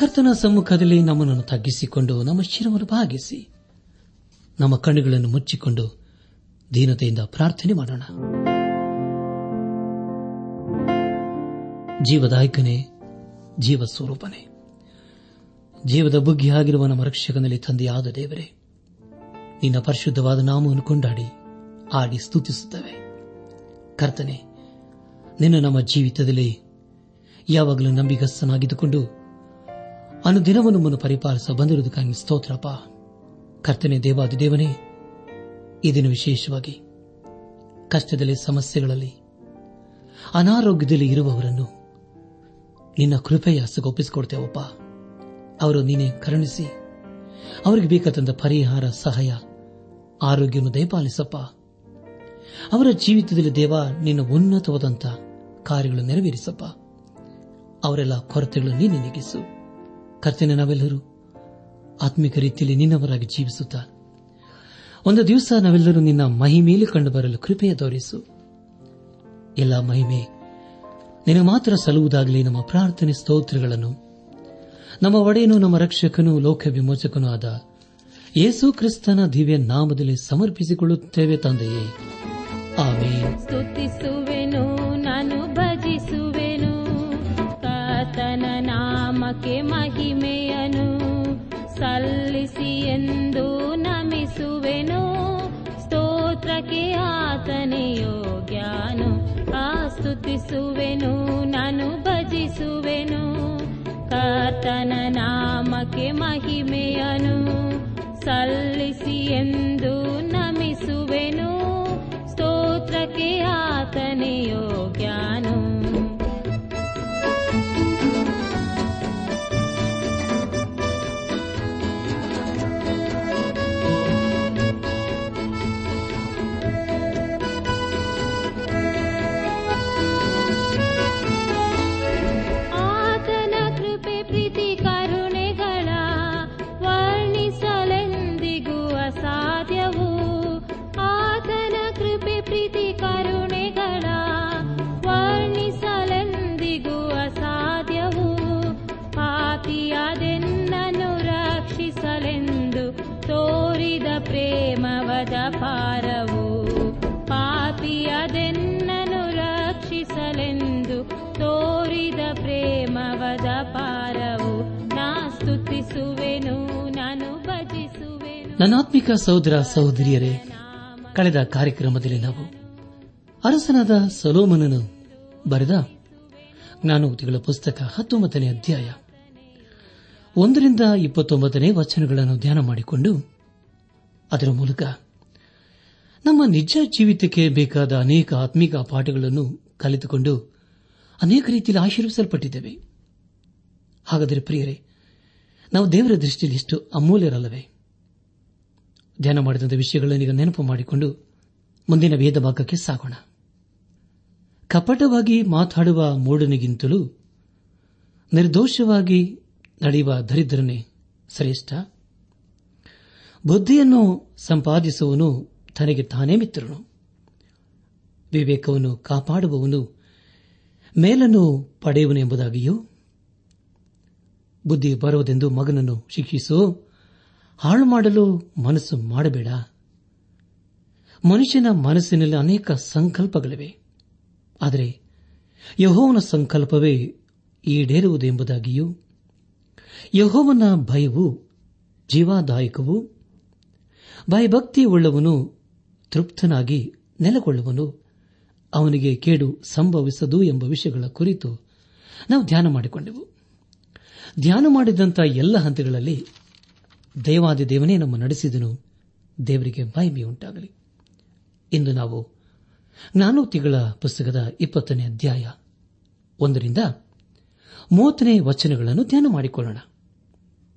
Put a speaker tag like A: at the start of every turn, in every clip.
A: ಕರ್ತನ ಸಮ್ಮುಖದಲ್ಲಿ ನಮ್ಮನ್ನು ತಗ್ಗಿಸಿಕೊಂಡು ನಮ್ಮ ಶಿರವನ್ನು ಭಾಗಿಸಿ, ನಮ್ಮ ಕಣ್ಣುಗಳನ್ನು ಮುಚ್ಚಿಕೊಂಡು ದೀನತೆಯಿಂದ ಪ್ರಾರ್ಥನೆ ಮಾಡೋಣ. ಜೀವದಾಯಕನೇ ಜೀವ ಸ್ವರೂಪನೇ ಜೀವದ ಬುಗ್ಗಿಯಾಗಿರುವ ನಮ್ಮ ರಕ್ಷಕನಲ್ಲಿ ತಂದೆಯಾದ ದೇವರೇ, ನಿನ್ನ ಪರಿಶುದ್ಧವಾದ ನಾಮವನ್ನು ಕೊಂಡಾಡಿ ಆಡಿ ಸ್ತುತಿಸುತ್ತವೆ. ಕರ್ತನೆ, ನಿನ್ನ ನಮ್ಮ ಜೀವಿತದಲ್ಲಿ ಯಾವಾಗಲೂ ನಂಬಿಗಸ್ತನಾಗಿದ್ದುಕೊಂಡು ಅನುದಿನವನ್ನು ನಮ್ಮನ್ನು ಪರಿಪಾಲಿಸ ಬಂದಿರುವುದಕ್ಕಾಗಿ ಸ್ತೋತ್ರಪ್ಪ. ಕರ್ತನೆ ದೇವಾದಿ ದೇವನೇ, ಈ ದಿನ ವಿಶೇಷವಾಗಿ ಕಷ್ಟದಲ್ಲಿ, ಸಮಸ್ಯೆಗಳಲ್ಲಿ, ಅನಾರೋಗ್ಯದಲ್ಲಿ ಇರುವವರನ್ನು ನಿನ್ನ ಕೃಪೆಯ ಹಸಗೊಪ್ಪಿಸಿಕೊಡ್ತೇವಪ್ಪ ಅವರು ನೀನೆ ಕರುಣಿಸಿ, ಅವರಿಗೆ ಬೇಕಾದಂತ ಪರಿಹಾರ, ಸಹಾಯ, ಆರೋಗ್ಯವನ್ನು ದಯಪಾಲಿಸಪ್ಪ. ಅವರ ಜೀವಿತದಲ್ಲಿ ದೇವ, ನಿನ್ನ ಉನ್ನತವಾದಂತಹ ಕಾರ್ಯಗಳನ್ನು ನೆರವೇರಿಸಪ್ಪ. ಅವರೆಲ್ಲ ಕೊರತೆಗಳನ್ನು ನೀನೆ ನೀಗಿಸು. ಕರ್ತನೆ ನಾವೆಲ್ಲರೂ ಆತ್ಮಿಕ ರೀತಿಯಲ್ಲಿ ನಿನ್ನವರಾಗಿ ಜೀವಿಸುತ್ತಾ, ಒಂದು ದಿವಸ ನಾವೆಲ್ಲರೂ ನಿನ್ನ ಮಹಿಮೇಲೆ ಕಂಡು ಬರಲು ಕೃಪೆಯ ತೋರಿಸು. ಎಲ್ಲ ಮಹಿಮೆ ನಿನಗೆ ಮಾತ್ರ ಸಲ್ಲುವುದಾಗಲಿ, ನಮ್ಮ ಪ್ರಾರ್ಥನೆ ಸ್ತೋತ್ರಗಳನ್ನು, ನಮ್ಮ ಒಡೆಯನು, ನಮ್ಮ ರಕ್ಷಕನೂ ಲೋಕ ವಿಮೋಚಕನೂ ಆದ ಯೇಸು ಕ್ರಿಸ್ತನ ದಿವ್ಯ ನಾಮದಲ್ಲಿ ಸಮರ್ಪಿಸಿಕೊಳ್ಳುತ್ತೇವೆ ತಂದೆಯೇ. ಆಮೇಲೆ
B: ನಾಮಕ್ಕೆ ಮಹಿಮೆಯನು ಸಲ್ಲಿಸಿ ಎಂದು ನಮಿಸುವೆನು. ಸ್ತೋತ್ರಕ್ಕೆ ಆತನೇ ಯೋಗ್ಯನು ಆ ಸ್ತುತಿಸುವೆನು ನಾನು ಭಜಿಸುವೆನು. ಕರ್ತನ ನಾಮಕ್ಕೆ ಮಹಿಮೆಯನು ಸಲ್ಲಿಸಿ ಎಂದು ನಮಿಸುವೆನು. ಸ್ತೋತ್ರಕ್ಕೆ ಆತನೇ ಯೋಗ್ಯನು
A: ನನ್ನಾತ್ಮಿಕ ಸಹೋದರ ಸಹೋದರಿಯರೇ, ಕಳೆದ ಕಾರ್ಯಕ್ರಮದಲ್ಲಿ ನಾವು ಅರಸನಾದ ಸಲೋಮನನು ಬರೆದ ಜ್ಞಾನೋತಿಗಳ ಪುಸ್ತಕ ಹತ್ತೊಂಬತ್ತನೇ ಅಧ್ಯಾಯ ಒಂದರಿಂದ ಇಪ್ಪತ್ತೊಂಬತ್ತನೇ ವಚನಗಳನ್ನು ಧ್ಯಾನ ಮಾಡಿಕೊಂಡು ಅದರ ಮೂಲಕ ನಮ್ಮ ನಿಜ ಜೀವಿತಕ್ಕೆ ಬೇಕಾದ ಅನೇಕ ಆತ್ಮಿಕ ಪಾಠಗಳನ್ನು ಕಲಿತುಕೊಂಡು ಅನೇಕ ರೀತಿಯಲ್ಲಿ ಆಶೀರ್ವಿಸಲ್ಪಟ್ಟಿದ್ದೇವೆ. ಹಾಗಾದರೆ ಪ್ರಿಯರೇ, ನಾವು ದೇವರ ದೃಷ್ಟಿಯಲ್ಲಿ ಇಷ್ಟು ಅಮೂಲ್ಯರಲ್ಲವೇ? ಧ್ಯಾನ ಮಾಡಿದಂಥ ಈಗ ನೆನಪು ಮಾಡಿಕೊಂಡು ಮುಂದಿನ ವೇದ ಭಾಗಕ್ಕೆ ಸಾಗೋಣ. ಕಪಟವಾಗಿ ಮಾತಾಡುವ ಮೂಢನಿಗಿಂತಲೂ ನಿರ್ದೋಷವಾಗಿ ನಡೆಯುವ ದರಿದ್ರನೇ ಶ್ರೇಷ್ಠ. ಬುದ್ಧಿಯನ್ನು ಸಂಪಾದಿಸುವನು ತನಗೆ ತಾನೇ ಮಿತ್ರನು. ವಿವೇಕವನ್ನು ಕಾಪಾಡುವವನು ಮೇಲನ್ನು ಪಡೆಯುವನು ಎಂಬುದಾಗಿಯೂ, ಬುದ್ಧಿ ಬರುವುದೆಂದು ಮಗನನ್ನು ಶಿಕ್ಷಿಸು ಹಾಳು ಮಾಡಲು ಮನಸ್ಸು ಮಾಡಬೇಡ. ಮನುಷ್ಯನ ಮನಸ್ಸಿನಲ್ಲಿ ಅನೇಕ ಸಂಕಲ್ಪಗಳಿವೆ. ಆದರೆ ಯಹೋವನ ಸಂಕಲ್ಪವೇ ಈಡೇರುವುದೆಂಬುದಾಗಿಯೂ, ಯಹೋವನ ಭಯವು ಜೀವಾದಾಯಕವು ಭಯಭಕ್ತಿ ಉಳ್ಳವನು ತೃಪ್ತನಾಗಿ ನೆಲೆಗೊಳ್ಳುವನು. ಅವನಿಗೆ ಕೇಡು ಸಂಭವಿಸದು ಎಂಬ ವಿಷಯಗಳ ಕುರಿತು ನಾವು ಧ್ಯಾನ ಮಾಡಿಕೊಂಡೆವು. ಧ್ಯಾನ ಮಾಡಿದಂಥ ಎಲ್ಲ ಹಂತಗಳಲ್ಲಿ ದೇವಾದಿ ದೇವನೇ ನಮ್ಮ ನಡೆಸಿದನು. ದೇವರಿಗೆ ಮಹಿಮೆಯುಂಟಾಗಲಿ. ಇಂದು ನಾವು ಜ್ಞಾನೋಕ್ತಿಗಳ ಪುಸ್ತಕದ ಇಪ್ಪತ್ತನೇ ಅಧ್ಯಾಯ ಒಂದರಿಂದ ಮೂವತ್ತನೇ ವಚನಗಳನ್ನು ಧ್ಯಾನ ಮಾಡಿಕೊಳ್ಳೋಣ.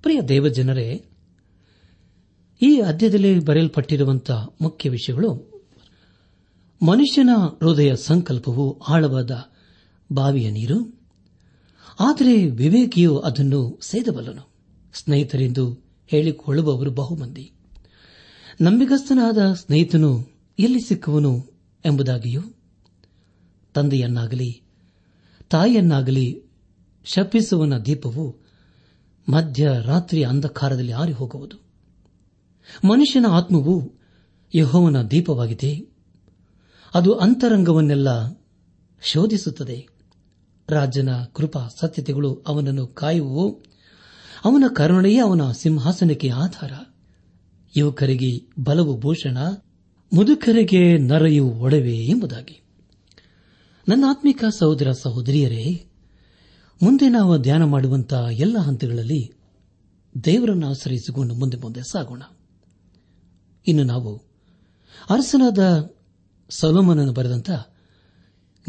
A: ಪ್ರಿಯ ದೇವಜನರೇ, ಈ ಅಧ್ಯದಲ್ಲಿ ಬರೆಯಲ್ಪಟ್ಟಿರುವಂತಹ ಮುಖ್ಯ ವಿಷಯಗಳು ಮನುಷ್ಯನ ಹೃದಯ ಸಂಕಲ್ಪವು ಆಳವಾದ ಬಾವಿಯ ನೀರು, ಆದರೆ ವಿವೇಕಿಯು ಅದನ್ನು ಸೇದಬಲ್ಲನು. ಸ್ನೇಹಿತರೆಂದು ಹೇಳಿಕೊಳ್ಳುವವರು ಬಹುಮಂದಿ. ನಂಬಿಗಸ್ತನಾದ ಸ್ನೇಹಿತನು ಎಲ್ಲಿ ಸಿಕ್ಕುವನು ಎಂಬುದಾಗಿಯೂ, ತಂದೆಯನ್ನಾಗಲಿ, ತಾಯಿಯನ್ನಾಗಲಿ ಶಪಿಸುವನ ದೀಪವು ಮಧ್ಯರಾತ್ರಿ ಅಂಧಕಾರದಲ್ಲಿ ಆರಿ ಹೋಗುವುದು. ಮನುಷ್ಯನ ಆತ್ಮವು ಯಹೋವನ ದೀಪವಾಗಿದೆ. ಅದು ಅಂತರಂಗವನ್ನೆಲ್ಲ ಶೋಧಿಸುತ್ತದೆ. ರಾಜನ ಕೃಪಾ ಸತ್ಯತೆಗಳು ಅವನನ್ನು ಕಾಯುವು ಅವನ ಕರುಣೆಯೇ ಅವನ ಸಿಂಹಾಸನಕ್ಕೆ ಆಧಾರ. ಯುವಕರಿಗೆ ಬಲವು ಭೂಷಣ, ಮುದುಕರಿಗೆ ನರೆಯು ಒಡವೆ ಎಂಬುದಾಗಿ. ನನ್ನ ಆತ್ಮಿಕ ಸಹೋದರ ಸಹೋದರಿಯರೇ, ಮುಂದೆ ನಾವು ಧ್ಯಾನ ಮಾಡುವಂತಹ ಎಲ್ಲ ಹಂತಗಳಲ್ಲಿ ದೇವರನ್ನು ಆಶ್ರಯಿಸಿಕೊಂಡು ಮುಂದೆ ಮುಂದೆ ಸಾಗೋಣ. ಇನ್ನು ನಾವು ಅರಸನಾದ ಸಲೋಮನನ್ನು ಬರೆದಂತ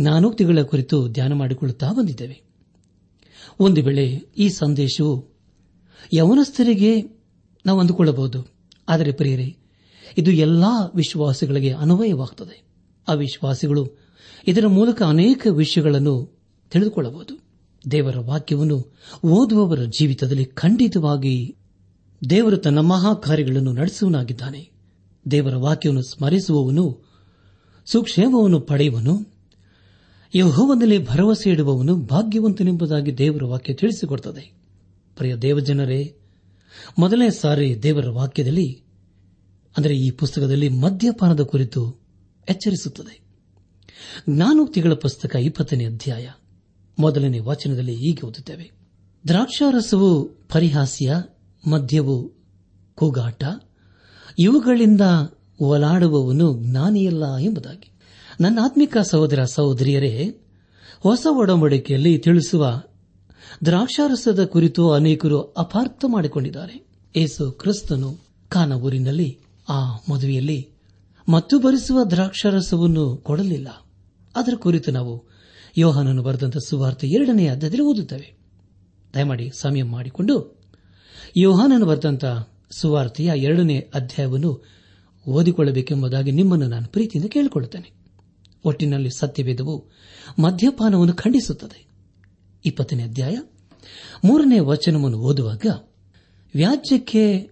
A: ಜ್ಞಾನೋಕ್ತಿಗಳ ಕುರಿತು ಧ್ಯಾನ ಮಾಡಿಕೊಳ್ಳುತ್ತಾ ಬಂದಿದ್ದೇವೆ. ಒಂದು ವೇಳೆ ಈ ಸಂದೇಶವು ಯವನಸ್ಥರಿಗೆ ನಾವು ಅಂದುಕೊಳ್ಳಬಹುದು. ಆದರೆ ಪ್ರಿಯರೇ, ಇದು ಎಲ್ಲಾ ವಿಶ್ವಾಸಿಗಳಿಗೆ ಅನ್ವಯವಾಗುತ್ತದೆ ಆ ವಿಶ್ವಾಸಿಗಳು ಇದರ ಮೂಲಕ ಅನೇಕ ವಿಷಯಗಳನ್ನು ತಿಳಿದುಕೊಳ್ಳಬಹುದು. ದೇವರ ವಾಕ್ಯವನ್ನು ಓದುವವರ ಜೀವಿತದಲ್ಲಿ ಖಂಡಿತವಾಗಿ ದೇವರು ತನ್ನ ಮಹಾ ಕಾರ್ಯಗಳನ್ನು ನಡೆಸುವನಾಗಿದ್ದಾನೆ ದೇವರ ವಾಕ್ಯವನ್ನು ಸ್ಮರಿಸುವವನು, ಸುಕ್ಷೇಮವನ್ನು ಪಡೆಯುವನು ಯಹೋವನಲ್ಲಿ ಭರವಸೆ ಇಡುವವನು ಭಾಗ್ಯವಂತನೆಂಬುದಾಗಿ ದೇವರ ವಾಕ್ಯ ತಿಳಿಸಿಕೊಡುತ್ತದೆ ಪ್ರಿಯ ದೇವಜನರೇ, ಮೊದಲನೇ ಸಾರಿ ದೇವರ ವಾಕ್ಯದಲ್ಲಿ, ಅಂದರೆ ಈ ಪುಸ್ತಕದಲ್ಲಿ ಮದ್ಯಪಾನದ ಕುರಿತು ಎಚ್ಚರಿಸುತ್ತದೆ. ಜ್ಞಾನೋಕ್ತಿಗಳ ಪುಸ್ತಕ ಇಪ್ಪತ್ತನೇ ಅಧ್ಯಾಯ, ಮೊದಲನೇ ವಾಚನದಲ್ಲಿ ಹೀಗೆ ಓದುತ್ತೇವೆ. ದ್ರಾಕ್ಷಾರಸವು ಪರಿಹಾಸ್ಯ, ಮದ್ಯವು ಕೂಗಾಟ, ಇವುಗಳಿಂದ ಒಲಾಡುವವನು ಜ್ಞಾನಿಯಲ್ಲ ಎಂಬುದಾಗಿ. ನನ್ನ ಆತ್ಮಿಕ ಸಹೋದರ ಸಹೋದರಿಯರೇ, ಹೊಸ ಒಡಂಬಡಿಕೆಯಲ್ಲಿ ತಿಳಿಸುವ ದ್ರಾಕ್ಷಾರಸದ ಕುರಿತು ಅನೇಕರು ಅಪಾರ್ಥ ಮಾಡಿಕೊಂಡಿದ್ದಾರೆ. ಏಸು ಕ್ರಿಸ್ತನು ಕಾನ ಊರಿನಲ್ಲಿ ಆ ಮದುವೆಯಲ್ಲಿ ಮತ್ತು ಬರಿಸುವ ದ್ರಾಕ್ಷಾರಸವನ್ನು ಕೊಡಲಿಲ್ಲ. ಅದರ ಕುರಿತು ನಾವು ಯೋಹನನ್ನು ಬರೆದಂತ ಸುವಾರ್ತೆ ಎರಡನೇ ಅಧ್ಯಾಯದಲ್ಲಿ ಓದುತ್ತವೆ. ದಯಮಾಡಿ ಸಮಯ ಮಾಡಿಕೊಂಡು ಯೋಹಾನನ್ನು ಬರೆದಂತ ಸುವಾರ್ತೆಯ ಎರಡನೇ ಅಧ್ಯಾಯವನ್ನು ಓದಿಕೊಳ್ಳಬೇಕೆಂಬುದಾಗಿ ನಿಮ್ಮನ್ನು ನಾನು ಪ್ರೀತಿಯಿಂದ ಕೇಳಿಕೊಳ್ಳುತ್ತೇನೆ. ಒಟ್ಟಿನಲ್ಲಿ ಸತ್ಯವೇದವು ಮದ್ಯಪಾನವನ್ನು ಖಂಡಿಸುತ್ತದೆ. ಇಪ್ಪತ್ತನೇ ಅಧ್ಯಾಯ. ಮೂರನೇ ವಚನವನ್ನು ಓದುವಾಗ, ವ್ಯಾಜ್ಯಕ್ಕೆ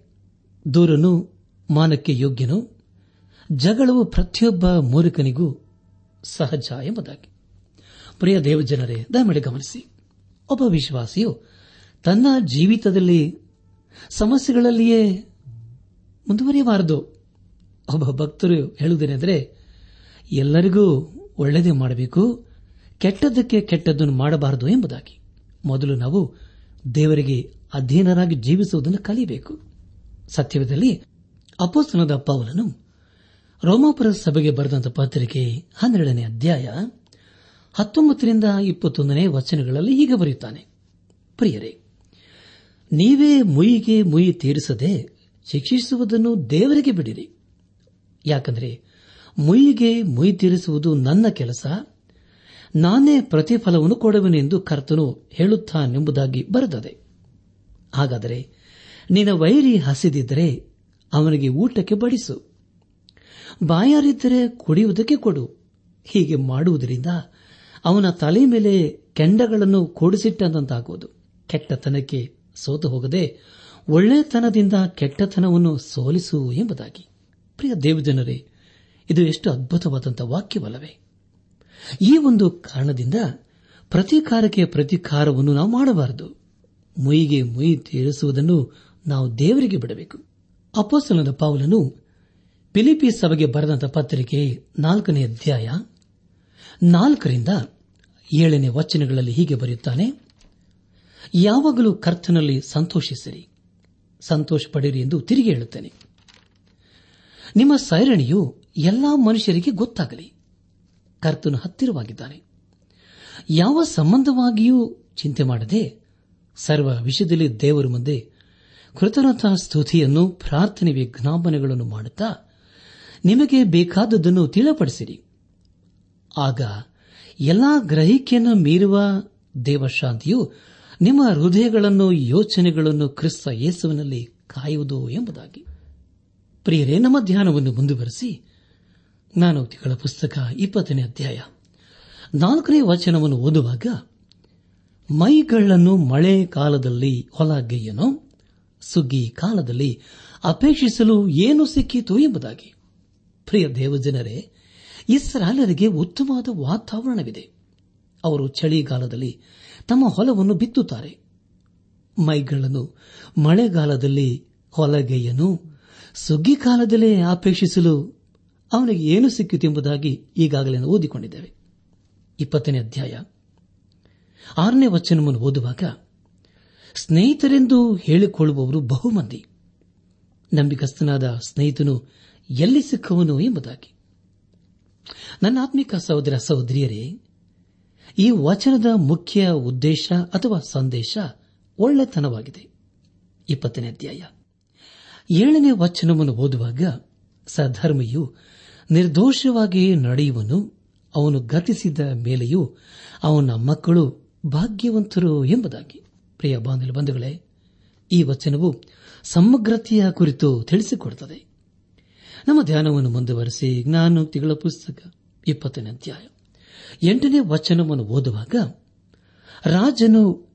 A: ದೂರನು, ಮಾನಕ್ಕೆ ಯೋಗ್ಯನು, ಜಗಳವು ಪ್ರತಿಯೊಬ್ಬ ಮೂರುಕನಿಗೂ ಸಹಜ ಎಂಬುದಾಗಿ. ಪ್ರಿಯ ದೇವಜನರೇ, ದಯಮಾಡಿ ಗಮನಿಸಿ. ಒಬ್ಬ ವಿಶ್ವಾಸಿಯು ತನ್ನ ಜೀವಿತದಲ್ಲಿ ಸಮಸ್ಯೆಗಳಲ್ಲಿಯೇ ಮುಂದುವರಿಯಬಾರದು. ಒಬ್ಬ ಭಕ್ತರು ಹೇಳುವುದೇನೆಂದರೆ, ಎಲ್ಲರಿಗೂ ಒಳ್ಳೆಯದೇ ಮಾಡಬೇಕು ಕೆಟ್ಟದ್ದಕ್ಕೆ ಕೆಟ್ಟದ್ದನ್ನು ಮಾಡಬಾರದು ಎಂಬುದಾಗಿ. ಮೊದಲು ನಾವು ದೇವರಿಗೆ ಅಧೀನರಾಗಿ ಜೀವಿಸುವುದನ್ನು ಕಲಿಯಬೇಕು ಸತ್ಯವಿದಲ್ಲಿ ಅಪೋಸ್ತನದ ಪೌಲನು ರೋಮಾಪುರ ಸಭೆಗೆ ಬರೆದಂತ ಪತ್ರಿಕೆ ಹನ್ನೆರಡನೇ ಅಧ್ಯಾಯ ಹತ್ತೊಂಬತ್ತರಿಂದ ಇಪ್ಪತ್ತೊಂದನೇ ವಚನಗಳಲ್ಲಿ ಹೀಗೆ ಬರೆಯುತ್ತಾನೆ. ಪ್ರಿಯರೇ, ನೀವೇ ಮುಯಿಗೆ ಮುಯಿ ತೀರಿಸದೆ ಶಿಕ್ಷಿಸುವುದನ್ನು ದೇವರಿಗೆ ಬಿಡಿರಿ. ಯಾಕಂದರೆ ಮುಯಿಗೆ ಮುಯಿ ತೀರಿಸುವುದು ನನ್ನ ಕೆಲಸ ನಾನೇ ಪ್ರತಿಫಲವನ್ನು ಕೊಡುವೆನೆಂದು ಕರ್ತನು ಹೇಳುತ್ತಾನೆಂಬುದಾಗಿ ಬರುತ್ತದೆ ಹಾಗಾದರೆ ನಿನ್ನ ವೈರಿ ಹಸಿದಿದ್ದರೆ ಅವನಿಗೆ ಊಟಕ್ಕೆ ಬಡಿಸು. ಬಾಯಾರಿದ್ದರೆ ಕುಡಿಯುವುದಕ್ಕೆ ಕೊಡು. ಹೀಗೆ ಮಾಡುವುದರಿಂದ ಅವನ ತಲೆ ಮೇಲೆ ಕೆಂಡಗಳನ್ನು ಕೂಡಿಸಿಟ್ಟಂತಾಗುವುದು. ಕೆಟ್ಟತನಕ್ಕೆ ಸೋತು ಹೋಗದೆ ಒಳ್ಳೆತನದಿಂದ ಕೆಟ್ಟತನವನ್ನು ಸೋಲಿಸು ಎಂಬುದಾಗಿ. ಪ್ರಿಯ ದೇವಜನರೇ, ಇದು ಎಷ್ಟು ಅದ್ಭುತವಾದಂಥ ವಾಕ್ಯವಲ್ಲವೇ? ಈ ಒಂದು ಕಾರಣದಿಂದ ಪ್ರತೀಕಾರಕ್ಕೆ ಪ್ರತೀಕಾರವನ್ನು ನಾವು ಮಾಡಬಾರದು. ಮುಯಿಗೆ ಮುಯಿ ತೀರಿಸುವುದನ್ನು ನಾವು ದೇವರಿಗೆ ಬಿಡಬೇಕು. ಅಪೋಸ್ತಲದ ಪಾವಲನು ಫಿಲಿಪಿ ಸಭೆಗೆ ಬರೆದಂತಹ ಪತ್ರಿಕೆ ನಾಲ್ಕನೇ ಅಧ್ಯಾಯ ನಾಲ್ಕರಿಂದ ಏಳನೇ ವಚನಗಳಲ್ಲಿ ಹೀಗೆ ಬರೆಯುತ್ತಾನೆ, ಯಾವಾಗಲೂ ಕರ್ತನಲ್ಲಿ ಸಂತೋಷಿಸಿರಿ ಸಂತೋಷ ಪಡಿರಿ ಎಂದು ತಿರುಗಿ ಹೇಳುತ್ತೇನೆ. ನಿಮ್ಮ ಸೈರಣಿಯು ಎಲ್ಲಾ ಮನುಷ್ಯರಿಗೆ ಗೊತ್ತಾಗಲಿ. ಕರ್ತನು ಹತ್ತಿರವಾಗಿದ್ದಾನೆ. ಯಾವ ಸಂಬಂಧವಾಗಿಯೂ ಚಿಂತೆ ಮಾಡದೆ ಸರ್ವ ವಿಷಯದಲ್ಲಿ ದೇವರ ಮುಂದೆ ಕೃತಜ್ಞತಾ ಸ್ತುತಿಯನ್ನು ಪ್ರಾರ್ಥನೆ ವಿಜ್ಞಾಪನೆಗಳನ್ನು ಮಾಡುತ್ತಾ ನಿಮಗೆ ಬೇಕಾದದ್ದನ್ನು ತಿಳಿಪಡಿಸಿರಿ. ಆಗ ಎಲ್ಲಾ ಗ್ರಹಿಕೆಯನ್ನು ಮೀರುವ ದೇವಶಾಂತಿಯು ನಿಮ್ಮ ಹೃದಯಗಳನ್ನು, ಯೋಚನೆಗಳನ್ನು ಕ್ರಿಸ್ತ ಯೇಸುವಿನಲ್ಲಿ ಕಾಯುವುದು ಎಂಬುದಾಗಿ. ಪ್ರಿಯರೇ, ನಮ್ಮ ಧ್ಯಾನವನ್ನು ಮುಂದುವರೆಸಿ ಜ್ಞಾನೋಕ್ತಿಗಳ ಪುಸ್ತಕ ಇಪ್ಪತ್ತನೇ ಅಧ್ಯಾಯ. ನಾಲ್ಕನೇ ವಚನವನ್ನು ಓದುವಾಗ, ಮೈಗಳನ್ನು ಮಳೆ ಕಾಲದಲ್ಲಿ ಹೊಲಗೆಯ್ಯನೋ ಸುಗ್ಗಿ ಕಾಲದಲ್ಲಿ ಅಪೇಕ್ಷಿಸಲು ಏನು ಸಿಕ್ಕಿತು ಎಂಬುದಾಗಿ. ಪ್ರಿಯ ದೇವಜನರೇ ಇಸ್ರಾಲರಿಗೆ ಉತ್ತಮವಾದ ವಾತಾವರಣವಿದೆ. ಅವರು ಚಳಿಗಾಲದಲ್ಲಿ ತಮ್ಮ ಹೊಲವನ್ನು ಬಿತ್ತುತ್ತಾರೆ. ಮೈಗಳನ್ನು ಮಳೆಗಾಲದಲ್ಲಿ ಹೊಲಗೆಯ್ಯನು ಸುಗ್ಗಿ ಕಾಲದಲ್ಲೇ ಅಪೇಕ್ಷಿಸಲು ಅವನಿಗೆ ಏನು ಸಿಕ್ಕಿತು ಎಂಬುದಾಗಿ ಈಗಾಗಲೇ ಓದಿಕೊಂಡಿದ್ದೇವೆ. ಇಪ್ಪತ್ತನೇ ಅಧ್ಯಾಯ. ಆರನೇ ವಚನವನ್ನು ಓದುವಾಗ, ಸ್ನೇಹಿತರೆಂದು ಹೇಳಿಕೊಳ್ಳುವವರು ಬಹುಮಂದಿ ನಂಬಿಕಸ್ತನಾದ ಸ್ನೇಹಿತನು ಎಲ್ಲಿ ಸಿಕ್ಕವನು ಎಂಬುದಾಗಿ. ನನ್ನ ಆತ್ಮಿಕ ಸಹೋದರ ಸಹೋದರಿಯರೇ, ಈ ವಚನದ ಮುಖ್ಯ ಉದ್ದೇಶ ಅಥವಾ ಸಂದೇಶ ಒಳ್ಳೆತನವಾಗಿದೆ. ಇಪ್ಪತ್ತನೇ ಅಧ್ಯಾಯ. ಏಳನೇ ವಚನವನ್ನು ಓದುವಾಗ ಸಧರ್ಮಿಯು ನಿರ್ದೋಷವಾಗಿ ನಡೆಯುವನು, ಅವನು ಗತಿಸಿದ ಮೇಲೆಯೂ ಅವನ ಮಕ್ಕಳು ಭಾಗ್ಯವಂತರು ಎಂಬುದಾಗಿ. ಪ್ರಿಯ ಬಂಧುಗಳೇ, ಈ ವಚನವು ಸಮಗ್ರತೆಯ ಕುರಿತು ತಿಳಿಸಿಕೊಡುತ್ತದೆ. ನಮ್ಮ ಧ್ಯಾನವನ್ನು ಮುಂದುವರೆಸಿ ಜ್ಞಾನೋಕ್ತಿಗಳ ಪುಸ್ತಕ ಇಪ್ಪತ್ತನೇ ಅಧ್ಯಾಯ. ಎಂಟನೇ ವಚನವನ್ನು ಓದುವಾಗ, ರಾಜನು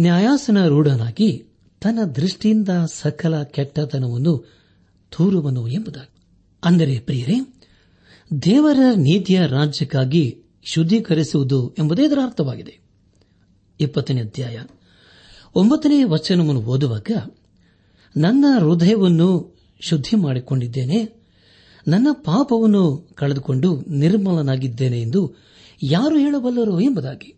A: ನ್ಯಾಯಾಸನ ರೂಢನಾಗಿ ತನ್ನ ದೃಷ್ಟಿಯಿಂದ ಸಕಲ ಕೆಟ್ಟತನವನ್ನು ತೂರುವನು ಎಂಬುದಾಗಿ. ಅಂದರೆ ಪ್ರಿಯರೇ, ದೇವರ ನೀತಿಯ ರಾಜ್ಯಕ್ಕಾಗಿ ಶುದ್ಧೀಕರಿಸುವುದು ಎಂಬುದೇ ಇದರ ಅರ್ಥವಾಗಿದೆ. ಇಪ್ಪತ್ತನೇ ಅಧ್ಯಾಯ. ಒಂಬತ್ತನೇ ವಚನವನ್ನು ಓದುವಾಗ, ನನ್ನ ಹೃದಯವನ್ನು ಶುದ್ಧಿ ಮಾಡಿಕೊಂಡಿದ್ದೇನೆ ನನ್ನ ಪಾಪವನ್ನು ಕಳೆದುಕೊಂಡು ನಿರ್ಮಲನಾಗಿದ್ದೇನೆ ಎಂದು ಯಾರು ಹೇಳಬಲ್ಲರು ಎಂಬುದಾಗಿ.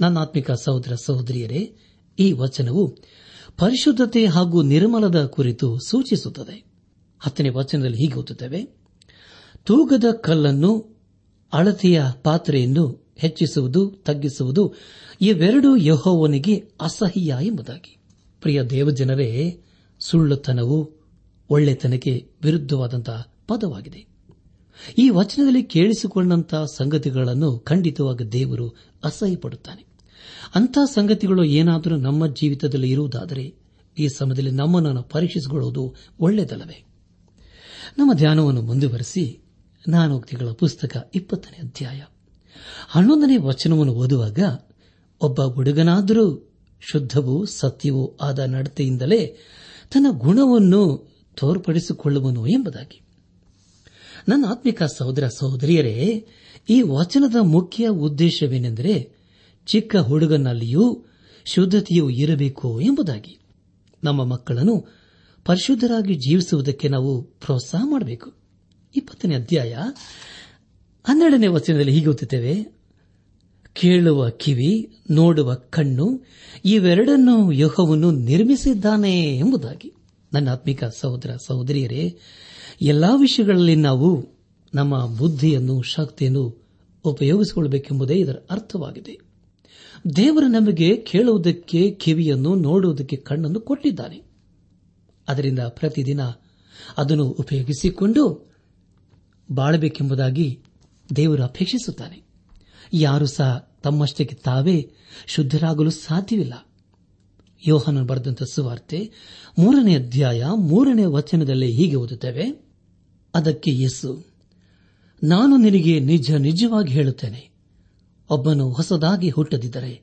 A: ನನ್ನ ಆತ್ಮಿಕ ಸಹೋದರ ಸಹೋದರಿಯರೇ, ಈ ವಚನವು ಪರಿಶುದ್ಧತೆ ಹಾಗೂ ನಿರ್ಮಲದ ಕುರಿತು ಸೂಚಿಸುತ್ತದೆ. ಹತ್ತನೇ ವಚನದಲ್ಲಿ ಹೀಗೆ ಓದುತ್ತೇವೆ. ತೂಗದ ಕಲ್ಲನ್ನು ಅಳತೆಯ ಪಾತ್ರೆಯನ್ನು ಹೆಚ್ಚಿಸುವುದು, ತಗ್ಗಿಸುವುದು ಇವೆರಡೂ ಯಹೋವನಿಗೆ ಅಸಹ್ಯ ಎಂಬುದಾಗಿ. ಪ್ರಿಯ ದೇವಜನರೇ, ಸುಳ್ಳುತನವು ಒಳ್ಳೆತನಕ್ಕೆ ವಿರುದ್ಧವಾದಂತಹ ಪದವಾಗಿದೆ. ಈ ವಚನದಲ್ಲಿ ಕೇಳಿಸಿಕೊಂಡಂತಹ ಸಂಗತಿಗಳನ್ನು ಖಂಡಿತವಾಗಿ ದೇವರು ಅಸಹ್ಯಪಡುತ್ತಾನೆ. ಅಂತಹ ಸಂಗತಿಗಳು ಏನಾದರೂ ನಮ್ಮ ಜೀವಿತದಲ್ಲಿ ಇರುವುದಾದರೆ, ಈ ಸಮಯದಲ್ಲಿ ನಮ್ಮನ್ನು ಪರೀಕ್ಷಿಸಿಕೊಳ್ಳುವುದು ಒಳ್ಳೆಯದಲ್ಲವೇ? ನಮ್ಮ ಧ್ಯಾನವನ್ನು ಮುಂದುವರೆಸಿ ನಾನೋಕ್ತಿಗಳ ಪುಸ್ತಕ ಇಪ್ಪತ್ತನೇ ಅಧ್ಯಾಯ. ಹನ್ನೊಂದನೇ ವಚನವನ್ನು ಓದುವಾಗ ಒಬ್ಬ ಹುಡುಗನಾದರೂ ಶುದ್ಧವೂ ಸತ್ಯವೂ ಆದ ನಡತೆಯಿಂದಲೇ ತನ್ನ ಗುಣವನ್ನು ತೋರ್ಪಡಿಸಿಕೊಳ್ಳುವನು ಎಂಬುದಾಗಿ. ನನ್ನ ಆತ್ಮಿಕ ಸಹೋದರ ಸಹೋದರಿಯರೇ, ಈ ವಚನದ ಮುಖ್ಯ ಉದ್ದೇಶವೇನೆಂದರೆ ಚಿಕ್ಕ ಹುಡುಗನಲ್ಲಿಯೂ ಶುದ್ಧತೆಯೂ ಇರಬೇಕು ಎಂಬುದಾಗಿ. ನಮ್ಮ ಮಕ್ಕಳನ್ನು ಪರಿಶುದ್ಧರಾಗಿ ಜೀವಿಸುವುದಕ್ಕೆ ನಾವು ಪ್ರೋತ್ಸಾಹ ಮಾಡಬೇಕು. ಇಪ್ಪತ್ತನೇ ಅಧ್ಯಾಯ ಹನ್ನೆರಡನೇ ವಚನದಲ್ಲಿ ಹೀಗೆ ಓದುತ್ತೇವೆ. ಕೇಳುವ ಕಿವಿ, ನೋಡುವ ಕಣ್ಣು, ಇವೆರಡನ್ನು ಯೋಹವನ್ನು ನಿರ್ಮಿಸಿದ್ದಾನೆ ಎಂಬುದಾಗಿ. ನನ್ನ ಆತ್ಮಿಕ ಸಹೋದರ ಸಹೋದರಿಯರೇ, ಎಲ್ಲಾ ವಿಷಯಗಳಲ್ಲಿ ನಾವು ನಮ್ಮ ಬುದ್ಧಿಯನ್ನು, ಶಕ್ತಿಯನ್ನು ಉಪಯೋಗಿಸಿಕೊಳ್ಳಬೇಕೆಂಬುದೇ ಇದರ ಅರ್ಥವಾಗಿದೆ. ದೇವರು ನಮಗೆ ಕೇಳುವುದಕ್ಕೆ, ಕಿವಿಯನ್ನು ನೋಡುವುದಕ್ಕೆ, ಕಣ್ಣನ್ನು ಕೊಟ್ಟಿದ್ದಾನೆ. ಅದರಿಂದ ಪ್ರತಿದಿನ ಅದನ್ನು ಉಪಯೋಗಿಸಿಕೊಂಡು ಬಾಳಬೇಕೆಂಬುದಾಗಿ ದೇವರು ಅಪೇಕ್ಷಿಸುತ್ತಾನೆ. ಯಾರು ಸಹ ತಮ್ಮಷ್ಟಕ್ಕೆ ತಾವೇ ಶುದ್ಧರಾಗಲು ಸಾಧ್ಯವಿಲ್ಲ. ಯೋಹನ ಬರೆದಂತಹ ಸುವಾರ್ತೆ ಮೂರನೇ ಅಧ್ಯಾಯ ಮೂರನೇ ವಚನದಲ್ಲಿ ಹೀಗೆ ಓದುತ್ತೇವೆ. ಅದಕ್ಕೆ ಯೇಸು, ನಾನು ನಿನಗೆ ನಿಜ ನಿಜವಾಗಿ ಹೇಳುತ್ತೇನೆ. ಒಬ್ಬನು ಹೊಸದಾಗಿ ಹುಟ್ಟದಿದ್ದರೆ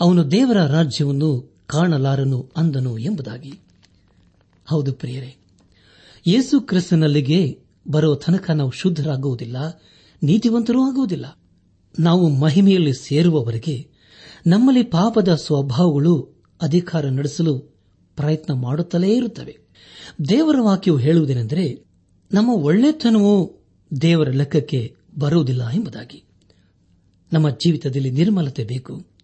A: ಅವನು ದೇವರ ರಾಜ್ಯವನ್ನು ಕಾಣಲಾರನು ಅಂದನು ಎಂಬುದಾಗಿ. ಹೌದು ಪ್ರಿಯರೇ. ಯೇಸು ಕ್ರಿಸ್ತನಲ್ಲಿಗೆ ಬರೋ ತನಕ ನಾವು ಶುದ್ಧರಾಗುವುದಿಲ್ಲ, ನೀತಿವಂತರೂ ಆಗುವುದಿಲ್ಲ. ನಾವು ಮಹಿಮೆಯಲ್ಲಿ ಸೇರುವವರೆಗೆ ನಮ್ಮಲ್ಲಿ ಪಾಪದ ಸ್ವಭಾವಗಳು ಅಧಿಕಾರ ನಡೆಸಲು ಪ್ರಯತ್ನ ಮಾಡುತ್ತಲೇ ಇರುತ್ತವೆ. ದೇವರ ವಾಕ್ಯವು ಹೇಳುವುದೇನೆಂದರೆ, ನಮ್ಮ ಒಳ್ಳೆತನವು ದೇವರ ಲೆಕ್ಕಕ್ಕೆ ಬರುವುದಿಲ್ಲ ಎಂಬುದಾಗಿ. ನಮ್ಮ ಜೀವಿತದಲ್ಲಿ ನಿರ್ಮಲತೆ ಬೇಕು.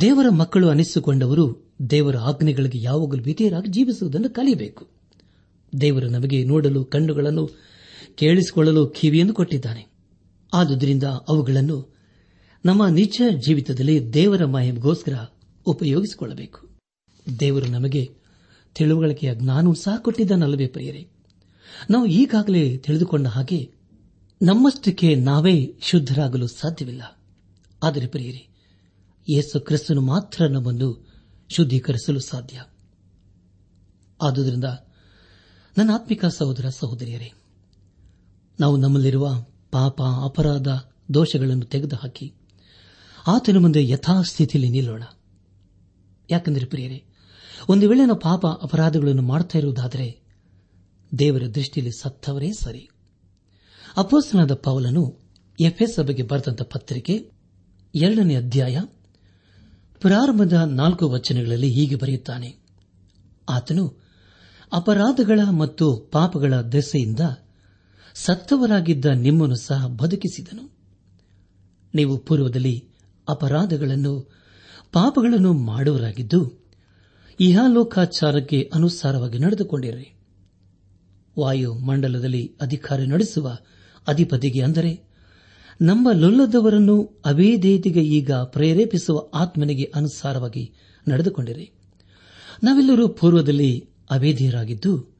A: ದೇವರ ಮಕ್ಕಳು ಅನಿಸಿಕೊಂಡವರು ದೇವರ ಆಜ್ಞೆಗಳಿಗೆ ಯಾವಾಗಲೂ ವಿಧೇಯರಾಗಿ ಜೀವಿಸುವುದನ್ನು ಕಲಿಯಬೇಕು. ದೇವರು ನಮಗೆ ನೋಡಲು ಕಣ್ಣುಗಳನ್ನು ಕೇಳಿಸಿಕೊಳ್ಳಲು ಕಿವಿಯನ್ನು ಕೊಟ್ಟಿದ್ದಾನೆ. ಆದುದರಿಂದ ಅವುಗಳನ್ನು ನಮ್ಮ ನಿಜ ಜೀವಿತದಲ್ಲಿ ದೇವರ ಮಹಿಮೆಗೋಸ್ಕರ ಉಪಯೋಗಿಸಿಕೊಳ್ಳಬೇಕು. ದೇವರು ನಮಗೆ ತಿಳುವಳಿಕೆಯ ಜ್ಞಾನವೂ ಸಹ ಕೊಟ್ಟಿದ್ದಾನಲ್ಲವೇ ಪ್ರಿಯರೇ? ನಾವು ಈಗಾಗಲೇ ತಿಳಿದುಕೊಂಡ ಹಾಗೆ ನಮ್ಮಷ್ಟಕ್ಕೆ ನಾವೇ ಶುದ್ಧರಾಗಲು ಸಾಧ್ಯವಿಲ್ಲ. ಆದರೆ ಪ್ರಿಯರೇ ಯೇಸು ಕ್ರಿಸ್ತನು ಮಾತ್ರ ನಮ್ಮನ್ನು ಶುದ್ದೀಕರಿಸಲು ಸಾಧ್ಯ. ಆದುದರಿಂದ ನನ್ನ ಆತ್ಮಿಕ ಸಹೋದರ ಸಹೋದರಿಯರೇ, ನಾವು ನಮ್ಮಲ್ಲಿರುವ ಪಾಪ, ಅಪರಾಧ, ದೋಷಗಳನ್ನು ತೆಗೆದುಹಾಕಿ ಆತನ ಮುಂದೆ ಯಥಾಸ್ಥಿತಿಯಲ್ಲಿ ನಿಲ್ಲೋಣ. ಯಾಕೆಂದರೆ ಪ್ರಿಯರೇ, ಒಂದು ವೇಳೆ ನಾವು ಪಾಪ, ಅಪರಾಧಗಳನ್ನು ಮಾಡ್ತಾ ಇರುವುದಾದರೆ ದೇವರ ದೃಷ್ಟಿಯಲ್ಲಿ ಸತ್ತವರೇ ಸರಿ. ಅಪೋಸ್ತನಾದ ಪೌಲನು ಎಫ್ಎಸ್ ಸಭೆಗೆ ಬರೆದಂತ ಪತ್ರಿಕೆ ಎರಡನೇ ಅಧ್ಯಾಯ ಪ್ರಾರಂಭದ ನಾಲ್ಕು ವಚನಗಳಲ್ಲಿ ಹೀಗೆ ಬರೆಯುತ್ತಾನೆ. ಆತನು ಅಪರಾಧಗಳ ಮತ್ತು ಪಾಪಗಳ ದೆಸೆಯಿಂದ ಸತ್ತವರಾಗಿದ್ದ ನಿಮ್ಮನ್ನು ಸಹ ಬದುಕಿಸಿದನು. ನೀವು ಪೂರ್ವದಲ್ಲಿ ಅಪರಾಧಗಳನ್ನು, ಪಾಪಗಳನ್ನು ಮಾಡುವರಾಗಿದ್ದು ಇಹಾಲೋಕಾಚಾರಕ್ಕೆ ಅನುಸಾರವಾಗಿ ನಡೆದುಕೊಂಡಿರಿ. ವಾಯುಮಂಡಲದಲ್ಲಿ ಅಧಿಕಾರ ನಡೆಸುವ ಅಧಿಪತಿಗೆ ಅಂದರೆ ನಮ್ಮ ಲೊಲ್ಲದವರನ್ನು ಅವೇದೇದಿಗೆ ಈಗ ಪ್ರೇರೇಪಿಸುವ ಆತ್ಮನಿಗೆ ಅನುಸಾರವಾಗಿ ನಡೆದುಕೊಂಡಿರಿ. ನಾವೆಲ್ಲರೂ ಪೂರ್ವದಲ್ಲಿ ಅವೇಧಿಯರಾಗಿದ್ದು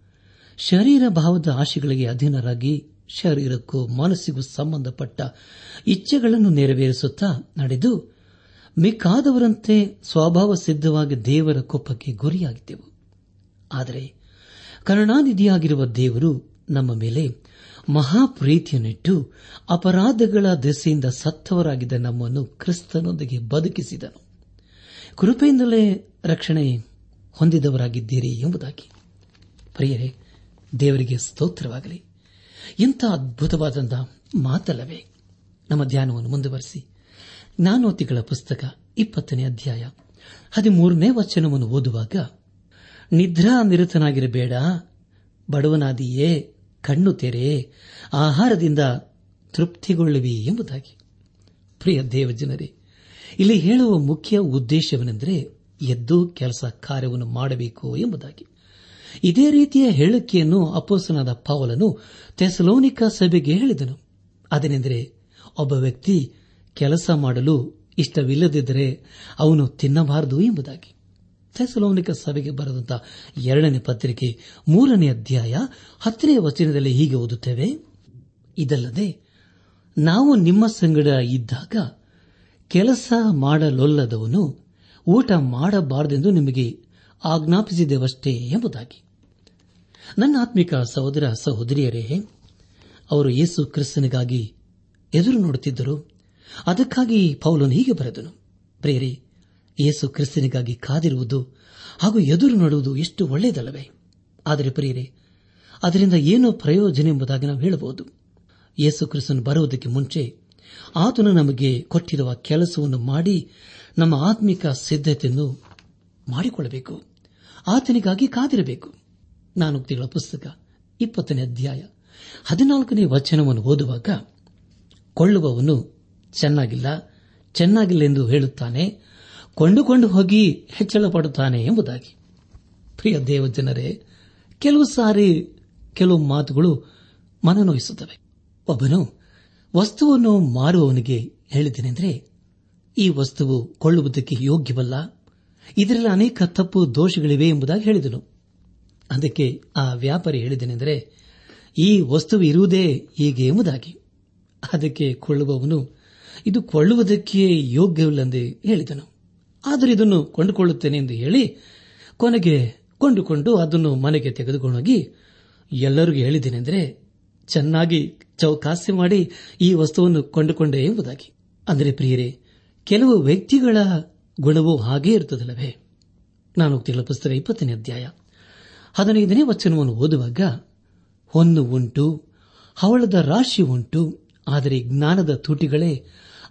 A: ಶರೀರ ಭಾವದ ಆಶೆಗಳಿಗೆ ಅಧೀನರಾಗಿ ಶರೀರಕ್ಕೂ ಮನಸ್ಸಿಗೂ ಸಂಬಂಧಪಟ್ಟ ಇಚ್ಛೆಗಳನ್ನು ನೆರವೇರಿಸುತ್ತಾ ನಡೆದು, ಮಿಕ್ಕಾದವರಂತೆ ಸ್ವಭಾವ ಸಿದ್ಧವಾಗಿ ದೇವರ ಕೋಪಕ್ಕೆ ಗುರಿಯಾಗಿದ್ದೆವು. ಆದರೆ ಕರುಣಾನಿಧಿಯಾಗಿರುವ ದೇವರು ನಮ್ಮ ಮೇಲೆ ಮಹಾಪ್ರೀತಿಯನ್ನಿಟ್ಟು ಅಪರಾಧಗಳ ದೆಸೆಯಿಂದ ಸತ್ತವರಾಗಿದ್ದ ನಮ್ಮನ್ನು ಕ್ರಿಸ್ತನೊಂದಿಗೆ ಬದುಕಿಸಿದನು. ಕೃಪೆಯಿಂದಲೇ ರಕ್ಷಣೆ ಹೊಂದಿದವರಾಗಿದ್ದೀರಿ ಎಂಬುದಾಗಿ. ಪ್ರಿಯರೇ, ದೇವರಿಗೆ ಸ್ತೋತ್ರವಾಗಲಿ. ಇಂಥ ಅದ್ಭುತವಾದಂತಹ ಮಾತಲ್ಲವೇ. ನಮ್ಮ ಧ್ಯಾನವನ್ನು ಮುಂದುವರೆಸಿ. ಜ್ಞಾನೋತಿಗಳ ಪುಸ್ತಕ ಇಪ್ಪತ್ತನೇ ಅಧ್ಯಾಯ ಹದಿಮೂರನೇ ವಚನವನ್ನು ಓದುವಾಗ ನಿದ್ರಾ ನಿರತನಾಗಿರಬೇಡ ಬಡವನಾದಿಯೇ ಕಣ್ಣು ತೆರೆ, ಆಹಾರದಿಂದ ತೃಪ್ತಿಗೊಳ್ಳುವಿ ಎಂಬುದಾಗಿ. ಪ್ರಿಯ ದೇವಜನರೇ ಇಲ್ಲಿ ಹೇಳುವ ಮುಖ್ಯ ಉದ್ದೇಶವೆಂದರೆ ಎದ್ದು ಕೆಲಸ ಕಾರ್ಯವನ್ನು ಮಾಡಬೇಕು ಎಂಬುದಾಗಿ. ಇದೇ ರೀತಿಯ ಹೇಳಿಕೆಯನ್ನು ಅಪೋಸನಾದ ಪಾವಲನು ತೆಸಲೋನಿಕ ಸಭೆಗೆ ಹೇಳಿದನು. ಅದೇನೆಂದರೆ, ಒಬ್ಬ ವ್ಯಕ್ತಿ ಕೆಲಸ ಮಾಡಲು ಇಷ್ಟವಿಲ್ಲದಿದ್ದರೆ ಅವನು ತಿನ್ನಬಾರದು ಎಂಬುದಾಗಿ. ಥೆಸಲೋನಿಕ ಸಭೆಗೆ ಬರೆದಂತಹ ಎರಡನೇ ಪತ್ರಿಕೆ ಮೂರನೇ ಅಧ್ಯಾಯ ಹತ್ತನೇ ವಚನದಲ್ಲಿ ಹೀಗೆ ಓದುತ್ತೇವೆ. ಇದಲ್ಲದೆ ನಾವು ನಿಮ್ಮ ಸಂಗಡ ಇದ್ದಾಗ ಕೆಲಸ ಮಾಡಲೊಲ್ಲದವನು ಊಟ ಮಾಡಬಾರದೆಂದು ನಿಮಗೆ ಆಜ್ಞಾಪಿಸಿದೆವಷ್ಟೇ ಎಂಬುದಾಗಿ. ನನ್ನ ಆತ್ಮಿಕ ಸಹೋದರ ಸಹೋದರಿಯರೇ, ಅವರು ಯೇಸು ಕ್ರಿಸ್ತನಿಗಾಗಿ ಎದುರು ನೋಡುತ್ತಿದ್ದರು. ಅದಕ್ಕಾಗಿ ಪೌಲನು ಹೀಗೆ ಬರೆದನು. ಪ್ರೇರಿ ಯೇಸು ಕ್ರಿಸ್ತನಿಗಾಗಿ ಕಾದಿರುವುದು ಹಾಗೂ ಎದುರು ನೋಡುವುದು ಎಷ್ಟು ಒಳ್ಳೆಯದಲ್ಲವೇ? ಆದರೆ ಪ್ರಿಯರೇ, ಅದರಿಂದ ಏನು ಪ್ರಯೋಜನ ಎಂಬುದಾಗಿ ನಾವು ಹೇಳಬಹುದು. ಯೇಸು ಕ್ರಿಸ್ತನು ಬರುವುದಕ್ಕೆ ಮುಂಚೆ ಆತನು ನಮಗೆ ಕೊಟ್ಟಿರುವ ಕೆಲಸವನ್ನು ಮಾಡಿ ನಮ್ಮ ಆತ್ಮಿಕ ಸಿದ್ಧತೆಯನ್ನು ಮಾಡಿಕೊಳ್ಳಬೇಕು. ಆತನಿಗಾಗಿ ಕಾದಿರಬೇಕು. ನಾನು ತಿಳಿದ ಪುಸ್ತಕ, ಇಪ್ಪತ್ತನೇ ಅಧ್ಯಾಯ, ಹದಿನಾಲ್ಕನೇ ವಚನವನ್ನು ಓದುವಾಗ, ಕೊಳ್ಳುವವನು ಚೆನ್ನಾಗಿಲ್ಲ ಚೆನ್ನಾಗಿಲ್ಲ ಎಂದು ಹೇಳುತ್ತಾನೆ ಕೊಂಡುಕೊಂಡು ಹೋಗಿ ಹೆಚ್ಚಳ ಪಡುತ್ತಾನೆ ಎಂಬುದಾಗಿ. ಪ್ರಿಯ ದೇವಜನರೇ, ಕೆಲವು ಸಾರಿ ಕೆಲವು ಮಾತುಗಳು ಮನನೋಯಿಸುತ್ತವೆ. ಒಬ್ಬನು ವಸ್ತುವನ್ನು ಮಾರುವವನಿಗೆ ಹೇಳಿದ್ದೇನೆಂದರೆ, ಈ ವಸ್ತುವು ಕೊಳ್ಳುವುದಕ್ಕೆ ಯೋಗ್ಯವಲ್ಲ, ಇದರಲ್ಲಿ ಅನೇಕ ತಪ್ಪು ದೋಷಗಳಿವೆ ಎಂಬುದಾಗಿ ಹೇಳಿದನು. ಅದಕ್ಕೆ ಆ ವ್ಯಾಪಾರಿ ಹೇಳಿದನೆಂದರೆ ಈ ವಸ್ತು ಇರುವುದೇ ಹೀಗೆ ಎಂಬುದಾಗಿ. ಅದಕ್ಕೆ ಕೊಳ್ಳುವವನು, ಇದು ಕೊಳ್ಳುವುದಕ್ಕೆ ಯೋಗ್ಯವಿಲ್ಲದೆ ಹೇಳಿದನು. ಆದರೆ ಇದನ್ನು ಕೊಂಡುಕೊಳ್ಳುತ್ತೇನೆ ಎಂದು ಹೇಳಿ ಕೊನೆಗೆ ಕೊಂಡುಕೊಂಡು ಅದನ್ನು ಮನೆಗೆ ತೆಗೆದುಕೊಂಡೋಗಿ ಎಲ್ಲರಿಗೂ ಹೇಳಿದ್ದೇನೆಂದರೆ ಚೆನ್ನಾಗಿ ಚೌಕಾಸಿ ಮಾಡಿ ಈ ವಸ್ತುವನ್ನು ಕೊಂಡುಕೊಂಡೆ ಎಂಬುದಾಗಿ. ಅಂದರೆ ಪ್ರಿಯರೇ, ಕೆಲವು ವ್ಯಕ್ತಿಗಳ ಗುಣವು ಹಾಗೇ ಇರುತ್ತದಲ್ಲವೇ? ನಾನು ತಿಂಗಳ ಪುಸ್ತಕ ಇಪ್ಪತ್ತನೇ ಅಧ್ಯಾಯ ಹದಿನೈದನೇ ವಚನವನ್ನು ಓದುವಾಗ, ಹೊನ್ನು ಉಂಟು, ಹವಳದ ರಾಶಿ ಉಂಟು, ಆದರೆ ಜ್ಞಾನದ ತುಟಿಗಳೇ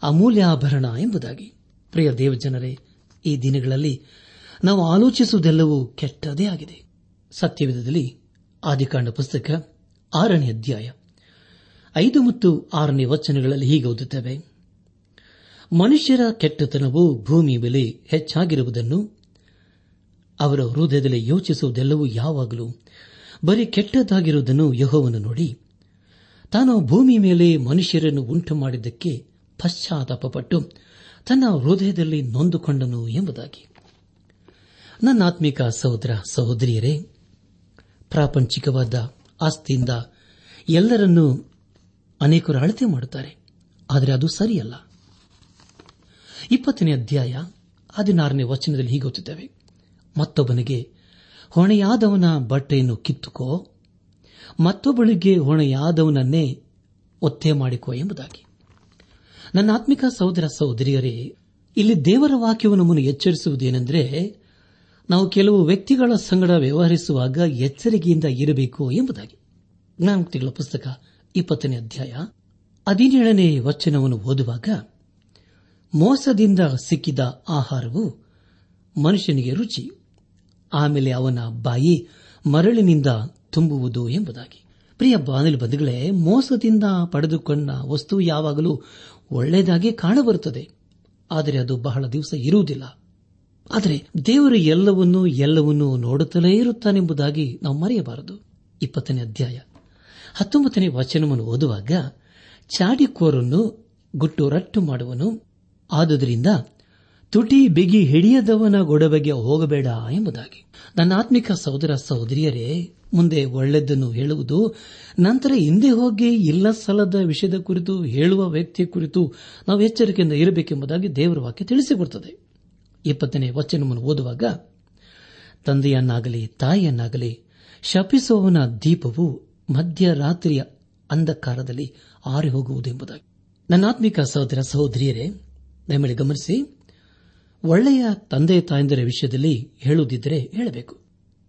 A: ಅಮೂಲ್ಯಾಭರಣ ಎಂಬುದಾಗಿ. ಪ್ರಿಯ ದೇವಜನರೇ ಈ ದಿನಗಳಲ್ಲಿ ನಾವು ಆಲೋಚಿಸುವುದೆಲ್ಲವೂ ಕೆಟ್ಟದೇ ಆಗಿದೆ. ಸತ್ಯವಿಧದಲ್ಲಿ ಆದಿಕಾಂಡ ಪುಸ್ತಕ ಆರನೇ ಅಧ್ಯಾಯ ಐದು ಮತ್ತು ಆರನೇ ವಚನಗಳಲ್ಲಿ ಹೀಗೆ ಓದುತ್ತವೆ. ಮನುಷ್ಯರ ಕೆಟ್ಟತನವು ಭೂಮಿ ಬೆಲೆ ಹೆಚ್ಚಾಗಿರುವುದನ್ನು ಅವರ ಹೃದಯದಲ್ಲಿ ಯೋಚಿಸುವುದೆಲ್ಲವೂ ಯಾವಾಗಲೂ ಬರೀ ಕೆಟ್ಟದಾಗಿರುವುದನ್ನು ಯಹೋವನ್ನು ನೋಡಿ, ತಾನು ಭೂಮಿ ಮೇಲೆ ಮನುಷ್ಯರನ್ನು ಉಂಟು ಮಾಡಿದ್ದಕ್ಕೆ ಪಶ್ಚಾತ್ತಾಪಪಟ್ಟು ತನ್ನ ಹೃದಯದಲ್ಲಿ ನೊಂದುಕೊಂಡನು ಎಂಬುದಾಗಿ. ನನ್ನ ಆತ್ಮಿಕ ಸಹೋದರ, ಸಹೋದರಿಯರೇ, ಪ್ರಾಪಂಚಿಕವಾದ ಆಸ್ತಿಯಿಂದ ಎಲ್ಲರನ್ನೂ ಅನೇಕರು ಅಳತೆ ಮಾಡುತ್ತಾರೆ, ಆದರೆ ಅದು ಸರಿಯಲ್ಲ. ಇಪ್ಪತ್ತನೇ ಅಧ್ಯಾಯ ಹದಿನಾರನೇ ವಚನದಲ್ಲಿ ಹೀಗೆ ಗೊತ್ತಿದ್ದೇವೆ ಮತ್ತೊಬ್ಬನಿಗೆ, ಹೊಣೆಯಾದವನ ಬಟ್ಟೆಯನ್ನು ಕಿತ್ತುಕೋ, ಮತ್ತೊಬ್ಬಳಿಗೆ ಹೊಣೆಯಾದವನನ್ನೇ ಒತ್ತೆ ಮಾಡಿಕೋ ಎಂಬುದಾಗಿ. ನನ್ನ ಆತ್ಮಿಕ ಸಹೋದರ ಸಹೋದರಿಯರೇ, ಇಲ್ಲಿ ದೇವರ ವಾಕ್ಯವು ನಮ್ಮನ್ನು ಎಚ್ಚರಿಸುವುದೇನೆಂದರೆ, ನಾವು ಕೆಲವು ವ್ಯಕ್ತಿಗಳ ಸಂಗಡ ವ್ಯವಹರಿಸುವಾಗ ಎಚ್ಚರಿಕೆಯಿಂದ ಇರಬೇಕು ಎಂಬುದಾಗಿ. ಜ್ಞಾನಮುಕ್ತಿಗಳ ಪುಸ್ತಕ, ಇಪ್ಪತ್ತನೇ ಅಧ್ಯಾಯ, ಹದಿನೇಳನೇ ವಚನವನ್ನು ಓದುವಾಗ, ಮೋಸದಿಂದ ಸಿಕ್ಕಿದ ಆಹಾರವು ಮನುಷ್ಯನಿಗೆ ರುಚಿ, ಆಮೇಲೆ ಅವನ ಬಾಯಿ ಮರಳಿನಿಂದ ತುಂಬುವುದು ಎಂಬುದಾಗಿ. ಪ್ರಿಯ ಬಾನಲಿ ಬಂಧುಗಳೇ, ಮೋಸದಿಂದ ಪಡೆದುಕೊಂಡ ವಸ್ತು ಯಾವಾಗಲೂ ಒಳ್ಳೆಯದಾಗಿ ಕಾಣಬರುತ್ತದೆ. ಆದರೆ ಅದು ಬಹಳ ದಿವಸ ಇರುವುದಿಲ್ಲ. ಆದರೆ ದೇವರು ಎಲ್ಲವನ್ನೂ ಎಲ್ಲವನ್ನೂ ನೋಡುತ್ತಲೇ ಇರುತ್ತಾನೆಂಬುದಾಗಿ ನಾವು ಮರೆಯಬಾರದು. ಇಪ್ಪತ್ತನೇ ಅಧ್ಯಾಯ. ಹತ್ತೊಂಬತ್ತನೇ ವಚನವನ್ನು ಓದುವಾಗ ಚಾಡಿಕೋರನ್ನು ಗುಟ್ಟು ರಟ್ಟು ಮಾಡುವನು. ಆದುದರಿಂದ ತುಟಿ ಬಿಗಿ ಹಿಡಿಯದವನ ಗೊಡವೆಗೆ ಹೋಗಬೇಡ ಎಂಬುದಾಗಿ. ನನ್ನ ಆತ್ಮಿಕ ಸಹೋದರ ಸಹೋದರಿಯರೇ ಮುಂದೆ ಒಳ್ಳೆದನ್ನು ಹೇಳುವುದು, ನಂತರ ಹಿಂದೆ ಹೋಗಿ ಇಲ್ಲ ಸಲದ ವಿಷಯದ ಕುರಿತು, ಹೇಳುವ ವ್ಯಕ್ತಿಯ ಕುರಿತು ನಾವು ಎಚ್ಚರಿಕೆಯಿಂದ ಇರಬೇಕೆಂಬುದಾಗಿ ದೇವರ ವಾಕ್ಯ ತಿಳಿಸಿಕೊಡುತ್ತದೆ. ಇಪ್ಪತ್ತನೇ ವಚನವನ್ನು ಓದುವಾಗ, ತಂದೆಯನ್ನಾಗಲಿ, ತಾಯಿಯನ್ನಾಗಲಿ, ಶಪಿಸುವವನ ದೀಪವು ಮಧ್ಯರಾತ್ರಿಯ ಅಂಧಕಾರದಲ್ಲಿ ಆರಿ ಹೋಗುವುದೆಂಬುದಾಗಿ ನನ್ನಾತ್ಮಿಕ ಸಹೋದರ ಸಹೋದರಿಯರೇ, ನಮ್ಮಲ್ಲಿ ಗಮನಿಸಿ, ಒಳ್ಳೆಯ ತಂದೆ ತಾಯಂದರ ವಿಷಯದಲ್ಲಿ ಹೇಳುವುದಿದ್ದರೆ ಹೇಳಬೇಕು.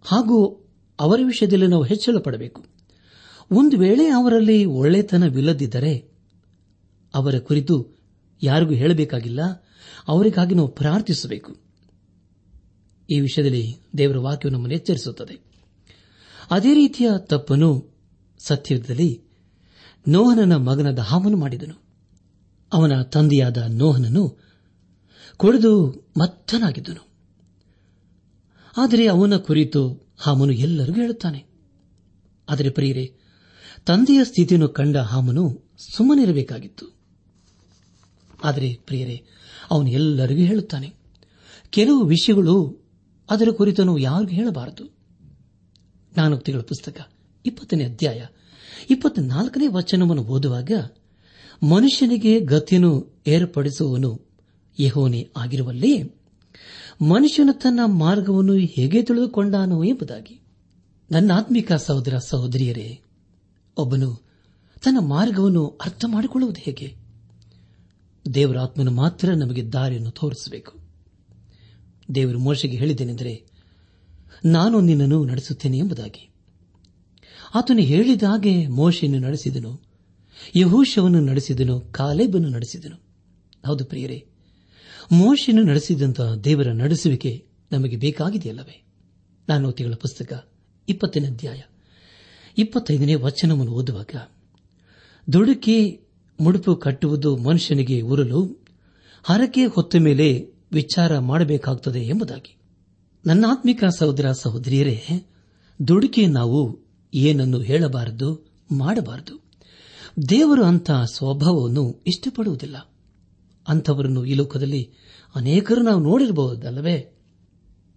A: ಹಾಗೂ ಅವರ ವಿಷಯದಲ್ಲಿ ನಾವು ಹೆಚ್ಚಳ ಪಡಬೇಕು. ಒಂದು ವೇಳೆ ಅವರಲ್ಲಿ ಒಳ್ಳೆತನವಿಲ್ಲದಿದ್ದರೆ ಅವರ ಕುರಿತು ಯಾರಿಗೂ ಹೇಳಬೇಕಾಗಿಲ್ಲ. ಅವರಿಗಾಗಿ ನಾವು ಪ್ರಾರ್ಥಿಸಬೇಕು. ಈ ವಿಷಯದಲ್ಲಿ ದೇವರ ವಾಕ್ಯವು ನಮ್ಮನ್ನು ಎಚ್ಚರಿಸುತ್ತದೆ. ಅದೇ ರೀತಿಯ ತಪ್ಪನ್ನು ಸತ್ಯದಲ್ಲಿ ನೋಹನನ ಮಗನ ಹಾಮನು ಮಾಡಿದನು. ಅವನ ತಂದೆಯಾದ ನೋಹನನು ಕುಡಿದು ಮತ್ತನಾಗಿದ್ದನು. ಆದರೆ ಅವನ ಕುರಿತು ಹಾಮನು ಎಲ್ಲರಿಗೂ ಹೇಳುತ್ತಾನೆ. ಆದರೆ ಪ್ರಿಯರೇ, ತಂದೆಯ ಸ್ಥಿತಿಯನ್ನು ಕಂಡ ಹಾಮನು ಸುಮ್ಮನಿರಬೇಕಾಗಿತ್ತು. ಆದರೆ ಪ್ರಿಯರೇ, ಅವನು ಎಲ್ಲರಿಗೂ ಹೇಳುತ್ತಾನೆ. ಕೆಲವು ವಿಷಯಗಳು ಅದರ ಕುರಿತನು ಯಾರಿಗೂ ಹೇಳಬಾರದು. ಜ್ಞಾನೋಕ್ತಿಗಳ ಪುಸ್ತಕ, ಇಪ್ಪತ್ತನೇ ಅಧ್ಯಾಯ, ಇಪ್ಪತ್ನಾಲ್ಕನೇ ವಚನವನ್ನು ಓದುವಾಗ ಮನುಷ್ಯನಿಗೆ ಗತಿಯನ್ನು ಏರ್ಪಡಿಸುವವನು ಯಹೋನೆ ಆಗಿರುವಲ್ಲಿ ಮನುಷ್ಯನು ತನ್ನ ಮಾರ್ಗವನ್ನು ಹೇಗೆ ತಿಳಿದುಕೊಂಡಾನೋ ಎಂಬುದಾಗಿ. ನನ್ನ ಆತ್ಮಿಕ ಸಹೋದರ ಸಹೋದರಿಯರೇ, ಒಬ್ಬನು ತನ್ನ ಮಾರ್ಗವನ್ನು ಅರ್ಥ ಮಾಡಿಕೊಳ್ಳುವುದು ಹೇಗೆ? ದೇವರ ಆತ್ಮನು ಮಾತ್ರ ನಮಗೆ ದಾರಿಯನ್ನು ತೋರಿಸಬೇಕು. ದೇವರು ಮೋಶೆಗೆ ಹೇಳಿದ್ದೇನೆಂದರೆ, ನಾನು ನಿನ್ನನ್ನು ನಡೆಸುತ್ತೇನೆ ಎಂಬುದಾಗಿ. ಆತನು ಹೇಳಿದ ಹಾಗೆ ಮೋಶೆಯನ್ನು ನಡೆಸಿದನು, ಯಹೂಶವನ್ನು ನಡೆಸಿದನು, ಕಾಲೇಬನ್ನು ನಡೆಸಿದನು. ಹೌದು ಪ್ರಿಯರೇ ಮೋಶೆಯನ್ನು ನಡೆಸಿದಂತಹ ದೇವರ ನಡೆಸುವಿಕೆ ನಮಗೆ ಬೇಕಾಗಿದೆಯಲ್ಲವೇ? ನಾನು ತಿಂಗಳ ಪುಸ್ತಕ ಇಪ್ಪತ್ತನೇ ಅಧ್ಯಾಯ. ಇಪ್ಪತ್ತೈದನೇ ವಚನವನ್ನು ಓದುವಾಗ, ದುಡುಕಿ ಮುಡುಪು ಕಟ್ಟುವುದು ಮನುಷ್ಯನಿಗೆ ಉರಲು ಹರಕೆ ಹೊತ್ತ ಮೇಲೆ ವಿಚಾರ ಮಾಡಬೇಕಾಗುತ್ತದೆ ಎಂಬುದಾಗಿ. ನನ್ನಾತ್ಮಿಕ ಸಹೋದರ ಸಹೋದರಿಯರೇ, ದುಡುಕಿ ನಾವು ಏನನ್ನು ಹೇಳಬಾರದು, ಮಾಡಬಾರದು. ದೇವರು ಅಂತಹ ಸ್ವಭಾವವನ್ನು ಇಷ್ಟಪಡುವುದಿಲ್ಲ. ಅಂಥವರನ್ನು ಈ ಲೋಕದಲ್ಲಿ ಅನೇಕರು ನಾವು ನೋಡಿರಬಹುದಲ್ಲವೇ?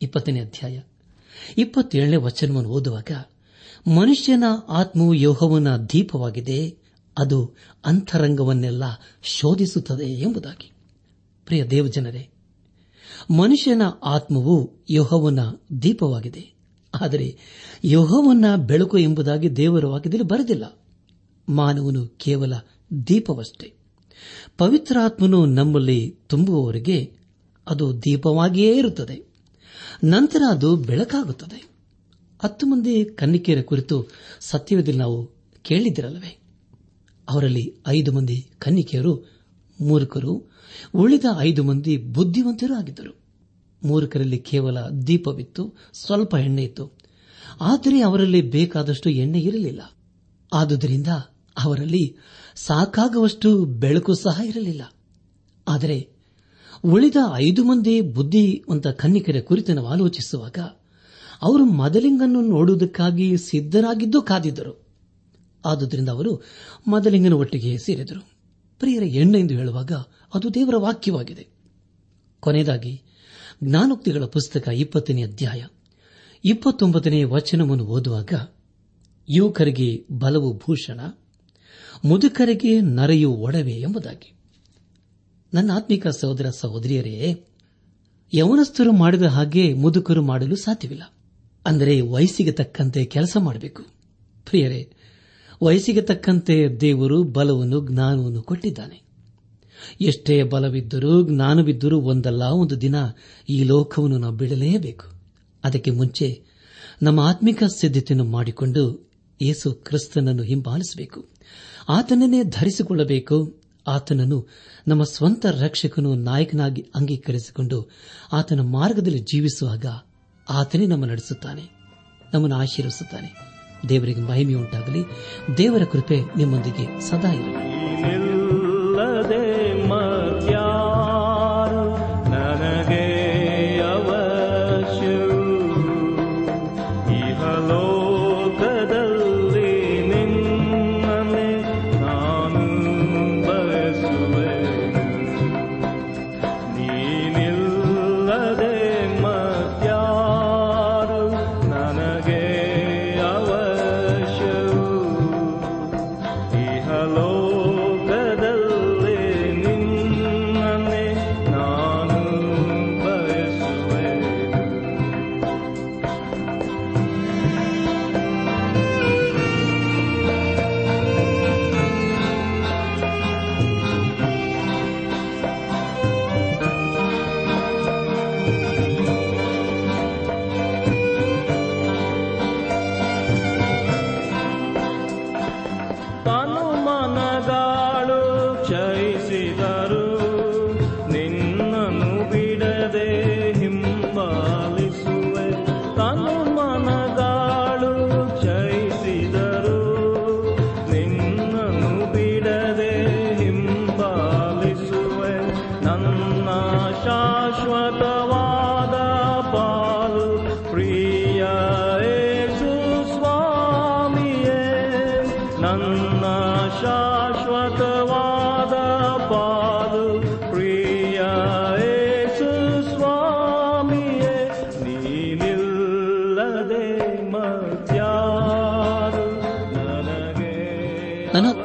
A: ಇಪ್ಪತ್ತನೇ ಅಧ್ಯಾಯ. ಇಪ್ಪತ್ತೇಳನೇ ವಚನವನ್ನು ಓದುವಾಗ, ಮನುಷ್ಯನ ಆತ್ಮವು ಯೋಹವನ ದೀಪವಾಗಿದೆ, ಅದು ಅಂತರಂಗವನ್ನೆಲ್ಲ ಶೋಧಿಸುತ್ತದೆ ಎಂಬುದಾಗಿ. ಪ್ರಿಯ ದೇವಜನರೇ, ಮನುಷ್ಯನ ಆತ್ಮವು ಯೋಹವನ ದೀಪವಾಗಿದೆ, ಆದರೆ ಯೋಹವನ್ನ ಬೆಳಕು ಎಂಬುದಾಗಿ ದೇವರ ವಾಕ್ಯದಲ್ಲಿ ಬರೆದಿಲ್ಲ. ಮಾನವನು ಕೇವಲ ದೀಪವಷ್ಟೇ. ಪವಿತ್ರಾತ್ಮನು ನಮ್ಮಲ್ಲಿ ತುಂಬುವವರಿಗೆ ಅದು ದೀಪವಾಗಿಯೇ ಇರುತ್ತದೆ. ನಂತರ ಅದು ಬೆಳಕಾಗುತ್ತದೆ. ಹತ್ತು ಮಂದಿ ಕನ್ನಿಕೆಯರ ಕುರಿತು ಸತ್ಯವೇದಲ್ಲಿ ನಾವು ಕೇಳಿದ್ದಿರಲ್ಲವೇ ಅವರಲ್ಲಿ ಐದು ಮಂದಿ ಕನ್ನಿಕೆಯರು, ಮೂರ್ಖರು, ಉಳಿದ ಐದು ಮಂದಿ ಬುದ್ಧಿವಂತರು ಆಗಿದ್ದರು. ಮೂರ್ಖರಲ್ಲಿ ಕೇವಲ ದೀಪವಿತ್ತು, ಸ್ವಲ್ಪ ಎಣ್ಣೆ ಇತ್ತು. ಆದರೆ ಅವರಲ್ಲಿ ಬೇಕಾದಷ್ಟು ಎಣ್ಣೆ ಇರಲಿಲ್ಲ. ಆದುದರಿಂದ ಅವರಲ್ಲಿ ಸಾಕಾಗುವಷ್ಟು ಬೆಳಕು ಸಹ ಇರಲಿಲ್ಲ. ಆದರೆ ಉಳಿದ ಐದು ಮಂದಿ ಬುದ್ಧಿವಂತ ಕನ್ನಿಕರ ಕುರಿತು ನಾವು ಆಲೋಚಿಸುವಾಗ ಅವರು ಮದಲಿಂಗನ್ನು ನೋಡುವುದಕ್ಕಾಗಿ ಸಿದ್ದರಾಗಿದ್ದು ಕಾದಿದ್ದರು. ಆದುದರಿಂದ ಅವರು ಮದಲಿಂಗನ ಒಟ್ಟಿಗೆ ಸೇರಿದರು. ಪ್ರಿಯರ ಎಂದು ಹೇಳುವಾಗ ಅದು ದೇವರ ವಾಕ್ಯವಾಗಿದೆ. ಕೊನೆಯದಾಗಿ ಜ್ಞಾನೋಕ್ತಿಗಳ ಪುಸ್ತಕ ಇಪ್ಪತ್ತನೇ ಅಧ್ಯಾಯ ಇಪ್ಪತ್ತೊಂಬತ್ತನೇ ವಚನವನ್ನು ಓದುವಾಗ ಯುವಕರಿಗೆ ಬಲವು ಭೂಷಣ ಮುದುಕರಿಗೆ ನರೆಯು ಒಡವೆ ಎಂಬುದಾಗಿ. ನನ್ನ ಆತ್ಮಿಕ ಸಹೋದರ ಸಹೋದರಿಯರೇ, ಯವನಸ್ಥರು ಮಾಡಿದ ಹಾಗೆ ಮುದುಕರು ಮಾಡಲು ಸಾಧ್ಯವಿಲ್ಲ. ಅಂದರೆ ವಯಸ್ಸಿಗೆ ತಕ್ಕಂತೆ ಕೆಲಸ ಮಾಡಬೇಕು. ಪ್ರಿಯರೇ, ವಯಸ್ಸಿಗೆ ತಕ್ಕಂತೆ ದೇವರು ಬಲವನ್ನು, ಜ್ಞಾನವನ್ನು ಕೊಟ್ಟಿದ್ದಾನೆ. ಎಷ್ಟೇ ಬಲವಿದ್ದರೂ, ಜ್ಞಾನವಿದ್ದರೂ ಒಂದಲ್ಲ, ಒಂದು ದಿನ ಈ ಲೋಕವನ್ನು ನಾವು ಬಿಡಲೇಬೇಕು. ಅದಕ್ಕೆ ಮುಂಚೆ ನಮ್ಮ ಆತ್ಮಿಕ ಸಿದ್ಧತೆಯನ್ನು ಮಾಡಿಕೊಂಡು ಯೇಸು ಕ್ರಿಸ್ತನನ್ನು ಹಿಂಬಾಲಿಸಬೇಕು. ಆತನನ್ನೇ ಧರಿಸಿಕೊಳ್ಳಬೇಕು. ಆತನನ್ನು ನಮ್ಮ ಸ್ವಂತ ರಕ್ಷಕನು ನಾಯಕನಾಗಿ ಅಂಗೀಕರಿಸಿಕೊಂಡು ಆತನ ಮಾರ್ಗದಲ್ಲಿ ಜೀವಿಸುವಾಗ ಆತನೇ ನಮ್ಮ ನಡೆಸುತ್ತಾನೆ, ನಮ್ಮನ್ನು ಆಶೀರ್ವಿಸುತ್ತಾನೆ ದೇವರಿಗೆ ಮಹಿಮೆಯುಂಟಾಗಲಿ. ದೇವರ ಕೃಪೆ ನಿಮ್ಮೊಂದಿಗೆ ಸದಾ ಇರಲಿ.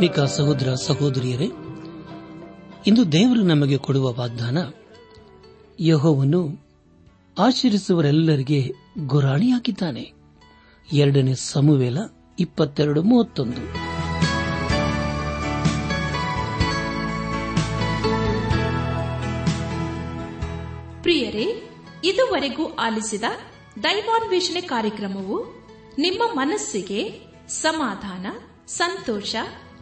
A: ಅನಾತ್ಮಿಕ ಸಹೋದರ ಸಹೋದರಿಯರೇ, ಇಂದು ದೇವರು ನಮಗೆ ಕೊಡುವ ವಾಗ್ದಾನ ಯಹೋವನ್ನು ಆಚರಿಸುವರೆಲ್ಲರಿಗೆ ಗುರಾಣಿಯಾಗಿದ್ದಾನೆ. ಎರಡನೇ ಸಮುವೇಲ ಇಪ್ಪತ್ತೆರಡು ಮೂವತ್ತೊಂದು.
C: ಪ್ರಿಯರೇ, ಇದುವರೆಗೂ ಆಲಿಸಿದ ದೈವಾನ್ವೇಷಣೆ ಕಾರ್ಯಕ್ರಮವು ನಿಮ್ಮ ಮನಸ್ಸಿಗೆ ಸಮಾಧಾನ, ಸಂತೋಷ